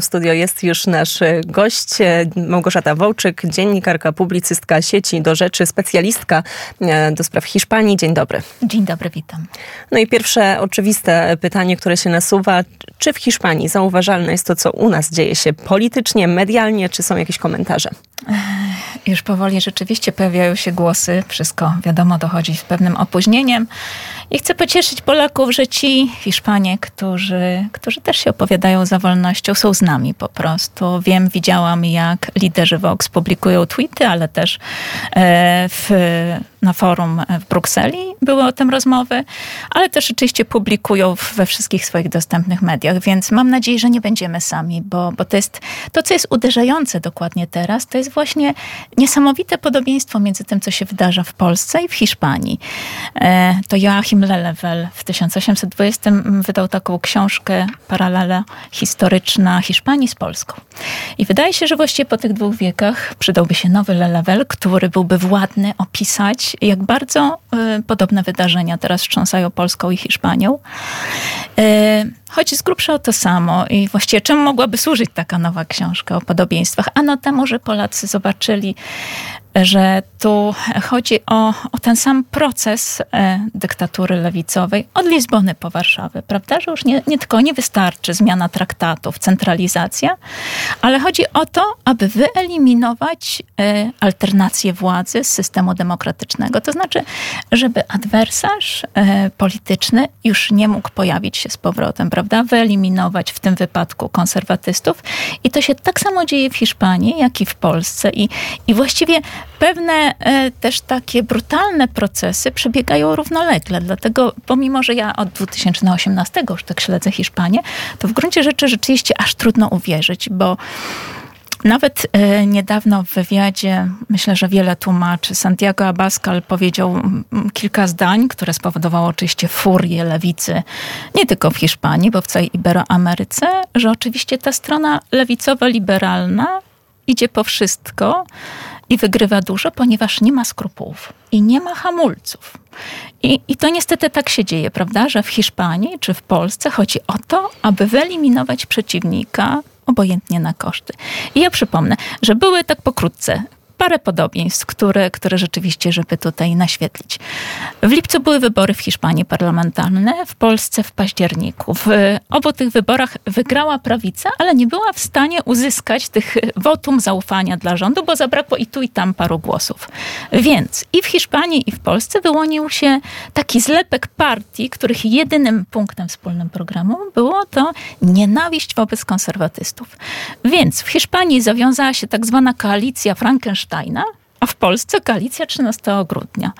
W studio jest już nasz gość Małgorzata Wołczyk, dziennikarka, publicystka sieci do rzeczy, specjalistka e, do spraw Hiszpanii. Dzień dobry. Dzień dobry, witam. No i pierwsze oczywiste pytanie, które się nasuwa. Czy w Hiszpanii zauważalne jest to, co u nas dzieje się politycznie, medialnie, czy są jakieś komentarze? Już powoli rzeczywiście pojawiają się głosy. Wszystko, wiadomo, dochodzi z pewnym opóźnieniem. I chcę pocieszyć Polaków, że ci Hiszpanie, którzy, którzy też się opowiadają za wolnością, są z nami po prostu. Wiem, widziałam, jak liderzy Vox publikują tweety, ale też e, w na forum w Brukseli były o tym rozmowy, ale też oczywiście publikują we wszystkich swoich dostępnych mediach, więc mam nadzieję, że nie będziemy sami, bo, bo to jest to, co jest uderzające dokładnie teraz, to jest właśnie niesamowite podobieństwo między tym, co się wydarza w Polsce i w Hiszpanii. E, to Joachim Lelewel w 1820 wydał taką książkę Paralela historyczna Hiszpanii z Polską. I wydaje się, że właściwie po tych dwóch wiekach przydałby się nowy Lelewel, który byłby władny opisać jak bardzo y, podobne wydarzenia teraz wstrząsają Polską i Hiszpanią. Y, chodzi z grubsza o to samo i właściwie czemu mogłaby służyć taka nowa książka o podobieństwach? Ano temu, że Polacy zobaczyli że tu chodzi o, o, ten sam proces e, dyktatury lewicowej od Lizbony po Warszawę, prawda? Że już nie, nie tylko nie wystarczy zmiana traktatów, centralizacja, ale chodzi o to, aby wyeliminować e, alternację władzy z systemu demokratycznego. To znaczy, żeby adwersarz e, polityczny już nie mógł pojawić się z powrotem, prawda? Wyeliminować w tym wypadku konserwatystów. I to się tak samo dzieje w Hiszpanii, jak i w Polsce. I, i właściwie pewne e, też takie brutalne procesy przebiegają równolegle. Dlatego, pomimo że ja od 2018 już tak śledzę Hiszpanię, to w gruncie rzeczy rzeczywiście aż trudno uwierzyć, bo nawet e, niedawno w wywiadzie, myślę, że wiele tłumaczy, Santiago Abascal powiedział kilka zdań, które spowodowało oczywiście furię lewicy, nie tylko w Hiszpanii, bo w całej Iberoameryce, że oczywiście ta strona lewicowo-liberalna idzie po wszystko, i wygrywa dużo, ponieważ nie ma skrupułów i nie ma hamulców. I, I to niestety tak się dzieje, prawda, że w Hiszpanii czy w Polsce chodzi o to, aby wyeliminować przeciwnika obojętnie na koszty. I ja przypomnę, że były tak pokrótce parę podobieństw, które, które rzeczywiście, żeby tutaj naświetlić. W lipcu były wybory w Hiszpanii parlamentarne, w Polsce w październiku. W obu tych wyborach wygrała prawica, ale nie była w stanie uzyskać tych wotum zaufania dla rządu, bo zabrakło i tu i tam paru głosów. Więc i w Hiszpanii, i w Polsce wyłonił się taki zlepek partii, których jedynym punktem wspólnym programu było to nienawiść wobec konserwatystów. Więc w Hiszpanii zawiązała się tak zwana koalicja Frankenstein, Steina, a w Polsce koalicja 13 grudnia.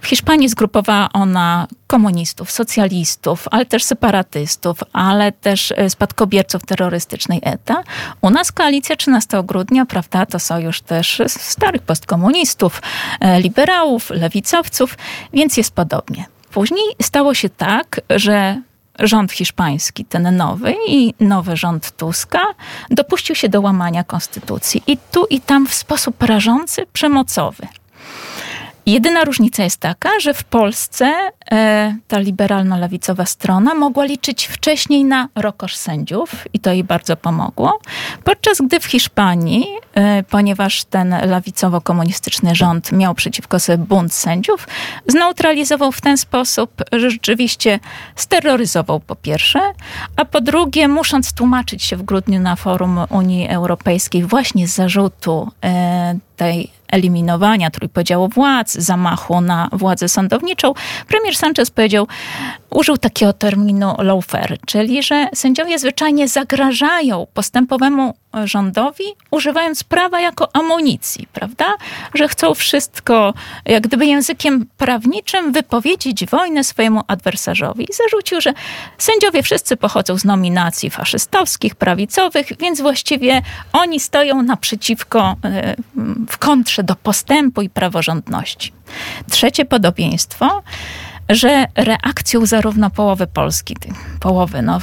W Hiszpanii zgrupowała ona komunistów, socjalistów, ale też separatystów, ale też e, spadkobierców terrorystycznej ETA. U nas koalicja 13 grudnia, prawda, to sojusz też starych postkomunistów, e, liberałów, lewicowców, więc jest podobnie. Później stało się tak, że rząd hiszpański, ten nowy i nowy rząd Tuska, dopuścił się do łamania konstytucji. I tu i tam w sposób rażący, przemocowy. Jedyna różnica jest taka, że w Polsce e, ta liberalno-lewicowa strona mogła liczyć wcześniej na rokosz sędziów i to jej bardzo pomogło, podczas gdy w Hiszpanii, e, ponieważ ten lewicowo-komunistyczny rząd miał przeciwko sobie bunt sędziów, zneutralizował w ten sposób, że rzeczywiście steroryzował po pierwsze, a po drugie, musząc tłumaczyć się w grudniu na forum Unii Europejskiej właśnie z zarzutu e, tej eliminowania trójpodziału władz, zamachu na władzę sądowniczą, premier Sanchez powiedział, użył takiego terminu lawfare, czyli że sędziowie zwyczajnie zagrażają postępowemu rządowi, używając prawa jako amunicji, prawda? Że chcą wszystko, jak gdyby językiem prawniczym, wypowiedzieć wojnę swojemu adwersarzowi. I zarzucił, że sędziowie wszyscy pochodzą z nominacji faszystowskich, prawicowych, więc właściwie oni stoją naprzeciwko, e, w kontrze do postępu i praworządności. Trzecie podobieństwo że reakcją zarówno połowy Polski, połowy no,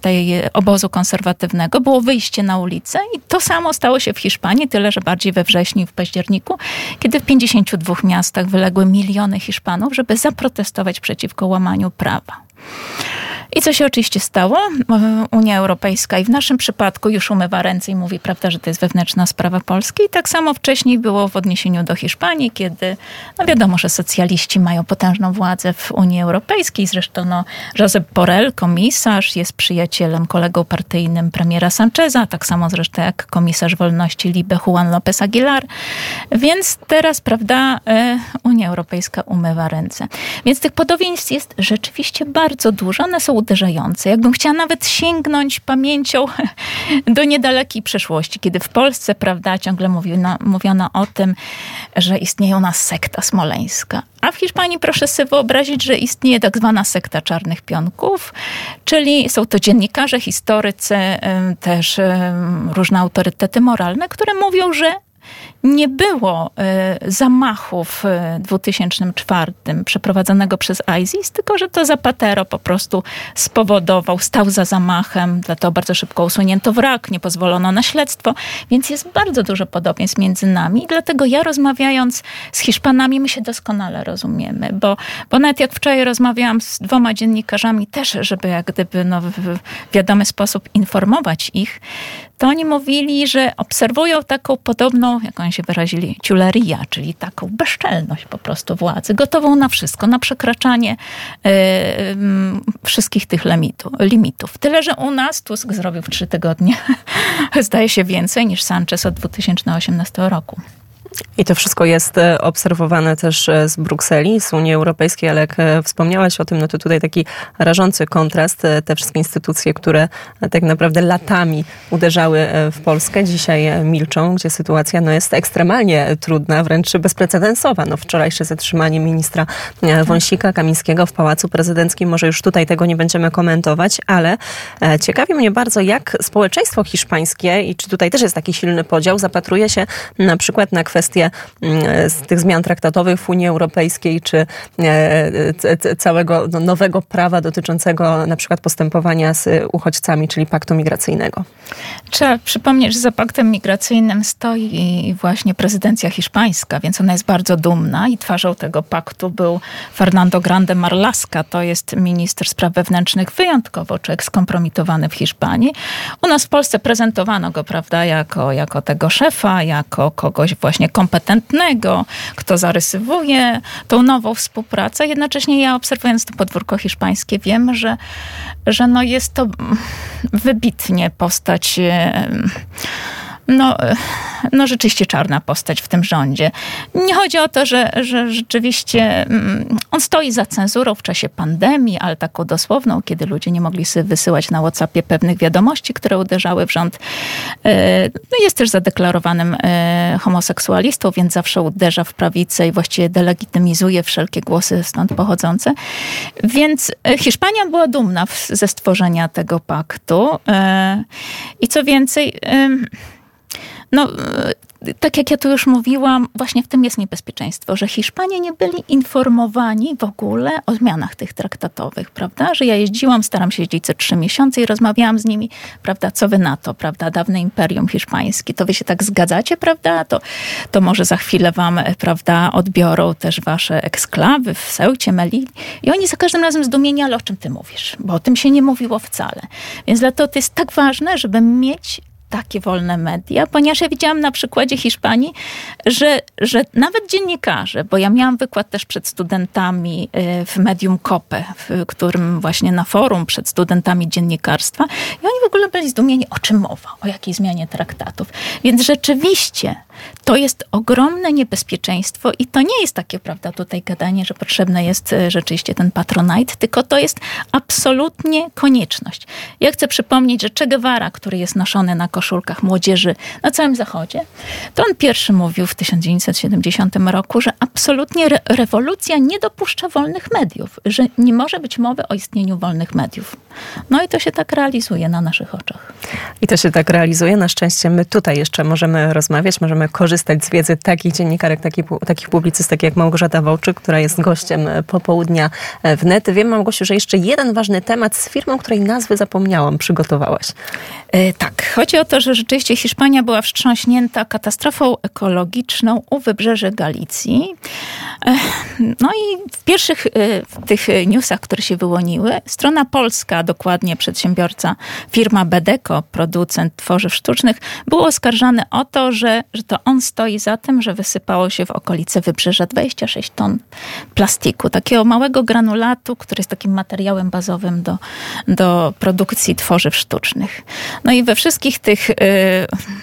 tej obozu konserwatywnego było wyjście na ulicę i to samo stało się w Hiszpanii, tyle że bardziej we wrześniu w październiku, kiedy w 52 miastach wyległy miliony Hiszpanów, żeby zaprotestować przeciwko łamaniu prawa. I co się oczywiście stało? Unia Europejska i w naszym przypadku już umywa ręce i mówi, prawda, że to jest wewnętrzna sprawa Polski. I tak samo wcześniej było w odniesieniu do Hiszpanii, kiedy, no wiadomo, że socjaliści mają potężną władzę w Unii Europejskiej. Zresztą no, Josep Borrell, komisarz, jest przyjacielem, kolegą partyjnym premiera Sancheza, tak samo zresztą jak komisarz wolności Libe Juan López Aguilar. Więc teraz, prawda, e, Unia Europejska umywa ręce. Więc tych podobieństw jest rzeczywiście bardzo dużo. One są uderzające. Jakbym chciała nawet sięgnąć pamięcią do niedalekiej przeszłości, kiedy w Polsce, prawda, ciągle mówiono, mówiono o tym, że istnieje u nas sekta smoleńska. A w Hiszpanii proszę sobie wyobrazić, że istnieje tak zwana sekta czarnych pionków, czyli są to dziennikarze, historycy, też różne autorytety moralne, które mówią, że nie było y, zamachu w 2004 przeprowadzonego przez ISIS, tylko że to Zapatero po prostu spowodował, stał za zamachem, dlatego bardzo szybko usunięto wrak, nie pozwolono na śledztwo, więc jest bardzo dużo podobieństw między nami. I dlatego ja rozmawiając z Hiszpanami, my się doskonale rozumiemy, bo, bo nawet jak wczoraj rozmawiałam z dwoma dziennikarzami też, żeby jak gdyby no, w wiadomy sposób informować ich, to oni mówili, że obserwują taką podobną, jak oni się wyrazili, ciuleria, czyli taką bezczelność po prostu władzy, gotową na wszystko, na przekraczanie y, y, wszystkich tych limitu, limitów. Tyle, że u nas Tusk zrobił w trzy tygodnie, zdaje się więcej niż Sanchez od 2018 roku. I to wszystko jest e, obserwowane też e, z Brukseli, z Unii Europejskiej, ale jak e, wspomniałaś o tym, no to tutaj taki rażący kontrast. Te wszystkie instytucje, które tak naprawdę latami uderzały w Polskę, dzisiaj milczą, gdzie sytuacja no, jest ekstremalnie trudna, wręcz bezprecedensowa. No, wczorajsze zatrzymanie ministra Wąsika Kamińskiego w Pałacu Prezydenckim, może już tutaj tego nie będziemy komentować, ale ciekawi mnie bardzo, jak społeczeństwo hiszpańskie i czy tutaj też jest taki silny podział, zapatruje się na przykład na kwestię kwestie mm, tych zmian traktatowych w Unii Europejskiej, czy e, całego no, nowego prawa dotyczącego na przykład postępowania z uchodźcami, czyli paktu migracyjnego. Trzeba przypomnieć, że za paktem migracyjnym stoi właśnie prezydencja hiszpańska, więc ona jest bardzo dumna i twarzą tego paktu był Fernando Grande Marlaska, to jest minister spraw wewnętrznych wyjątkowo człowiek skompromitowany w Hiszpanii. U nas w Polsce prezentowano go, prawda, jako, jako tego szefa, jako kogoś właśnie kompetentnego, kto zarysowuje tą nową współpracę. Jednocześnie ja obserwując to podwórko hiszpańskie wiem, że, że no jest to wybitnie postać no, no rzeczywiście czarna postać w tym rządzie. Nie chodzi o to, że, że rzeczywiście mm, on stoi za cenzurą w czasie pandemii, ale taką dosłowną, kiedy ludzie nie mogli sobie wysyłać na WhatsAppie pewnych wiadomości, które uderzały w rząd. E, no jest też zadeklarowanym e, homoseksualistą, więc zawsze uderza w prawicę i właściwie delegitymizuje wszelkie głosy stąd pochodzące. Więc e, Hiszpania była dumna ze stworzenia tego paktu. I co więcej, no, tak jak ja tu już mówiłam, właśnie w tym jest niebezpieczeństwo, że Hiszpanie nie byli informowani w ogóle o zmianach tych traktatowych, prawda? Że ja jeździłam, staram się jeździć co trzy miesiące i rozmawiałam z nimi, prawda, co wy na to, prawda? Dawne imperium hiszpańskie, to wy się tak zgadzacie, prawda? To, to może za chwilę wam, prawda, odbiorą też wasze eksklawy w Seucie, Melili. I oni za każdym razem zdumieni, ale o czym ty mówisz? Bo o tym się nie mówiło wcale. Więc dlatego to jest tak ważne, żeby mieć takie wolne media, ponieważ ja widziałam na przykładzie Hiszpanii, że, że nawet dziennikarze, bo ja miałam wykład też przed studentami y, w medium COPE, w którym właśnie na forum przed studentami dziennikarstwa i oni w ogóle byli zdumieni, o czym mowa, o jakiej zmianie traktatów. Więc rzeczywiście to jest ogromne niebezpieczeństwo i to nie jest takie, prawda, tutaj gadanie, że potrzebny jest y, rzeczywiście ten patronite, tylko to jest absolutnie konieczność. Ja chcę przypomnieć, że Che Guevara, który jest noszony na koszulkach młodzieży na całym Zachodzie, to on pierwszy mówił w 1970 roku, że absolutnie re rewolucja nie dopuszcza wolnych mediów, że nie może być mowy o istnieniu wolnych mediów. No i to się tak realizuje na naszych oczach. I to się tak realizuje. Na szczęście my tutaj jeszcze możemy rozmawiać, możemy korzystać z wiedzy takich dziennikarek, takich, takich publicystek jak Małgorzata Wołczyk, która jest gościem popołudnia w net. Wiem, Małgosiu, że jeszcze jeden ważny temat z firmą, której nazwy zapomniałam, przygotowałaś. E, tak, chodzi o to, że rzeczywiście Hiszpania była wstrząśnięta katastrofą ekologiczną u wybrzeży Galicji. E, no i w pierwszych e, tych newsach, które się wyłoniły, strona polska dokładnie przedsiębiorca, firma Bedeko, producent tworzyw sztucznych, był oskarżany o to, że, że to on stoi za tym, że wysypało się w okolice wybrzeża 26 ton plastiku, takiego małego granulatu, który jest takim materiałem bazowym do, do produkcji tworzyw sztucznych. No i we wszystkich tych, y,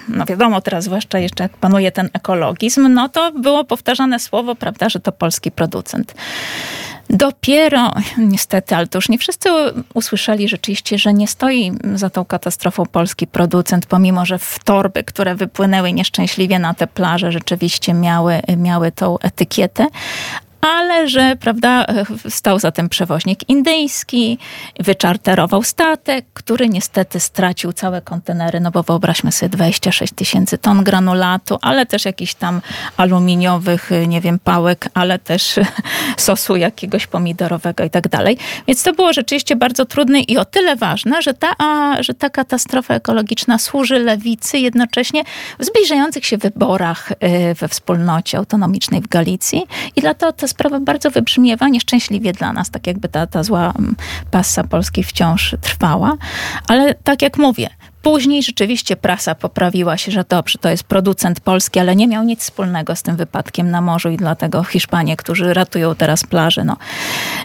no wiadomo teraz, zwłaszcza jeszcze jak panuje ten ekologizm, no to było powtarzane słowo, prawda, że to polski producent. Dopiero, niestety, ale to już nie wszyscy usłyszeli rzeczywiście, że nie stoi za tą katastrofą polski producent, pomimo że w torby, które wypłynęły nieszczęśliwie na te plaże, rzeczywiście miały, miały tą etykietę, ale że, prawda, stał za tym przewoźnik indyjski, wyczarterował statek, który niestety stracił całe kontenery, no bo wyobraźmy sobie 26 tysięcy ton granulatu, ale też jakichś tam aluminiowych, nie wiem, pałek, ale też sosu jakiegoś pomidorowego i tak dalej. Więc to było rzeczywiście bardzo trudne i o tyle ważne, że ta, a, że ta katastrofa ekologiczna służy lewicy jednocześnie w zbliżających się wyborach y, we wspólnocie autonomicznej w Galicji i dlatego to sprawa bardzo wybrzmiewa, nieszczęśliwie dla nas, tak jakby ta, ta zła mm, passa Polski wciąż trwała. Ale tak jak mówię, Później rzeczywiście prasa poprawiła się, że dobrze, to jest producent polski, ale nie miał nic wspólnego z tym wypadkiem na morzu i dlatego Hiszpanie, którzy ratują teraz plaże, no,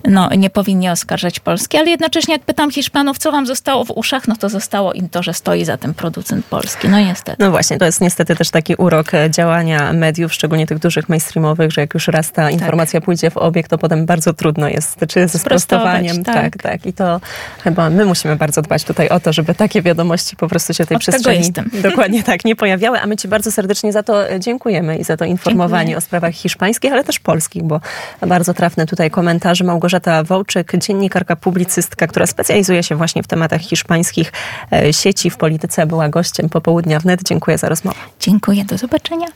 no nie powinni oskarżać Polski. Ale jednocześnie jak pytam Hiszpanów, co wam zostało w uszach, no to zostało im to, że stoi za tym producent polski. No niestety. No właśnie, to jest niestety też taki urok e, działania mediów, szczególnie tych dużych mainstreamowych, że jak już raz ta tak. informacja pójdzie w obieg, to potem bardzo trudno jest, czy ze sprostowaniem. Tak. tak, tak. I to chyba my musimy bardzo dbać tutaj o to, żeby takie wiadomości po prostu się tej Od przestrzeni dokładnie tak nie pojawiały, a my Ci bardzo serdecznie za to dziękujemy i za to informowanie Dziękuję. o sprawach hiszpańskich, ale też polskich, bo bardzo trafne tutaj komentarze. Małgorzata Wołczyk, dziennikarka, publicystka, która specjalizuje się właśnie w tematach hiszpańskich e, sieci w polityce, była gościem popołudnia wnet. Dziękuję za rozmowę. Dziękuję, do zobaczenia.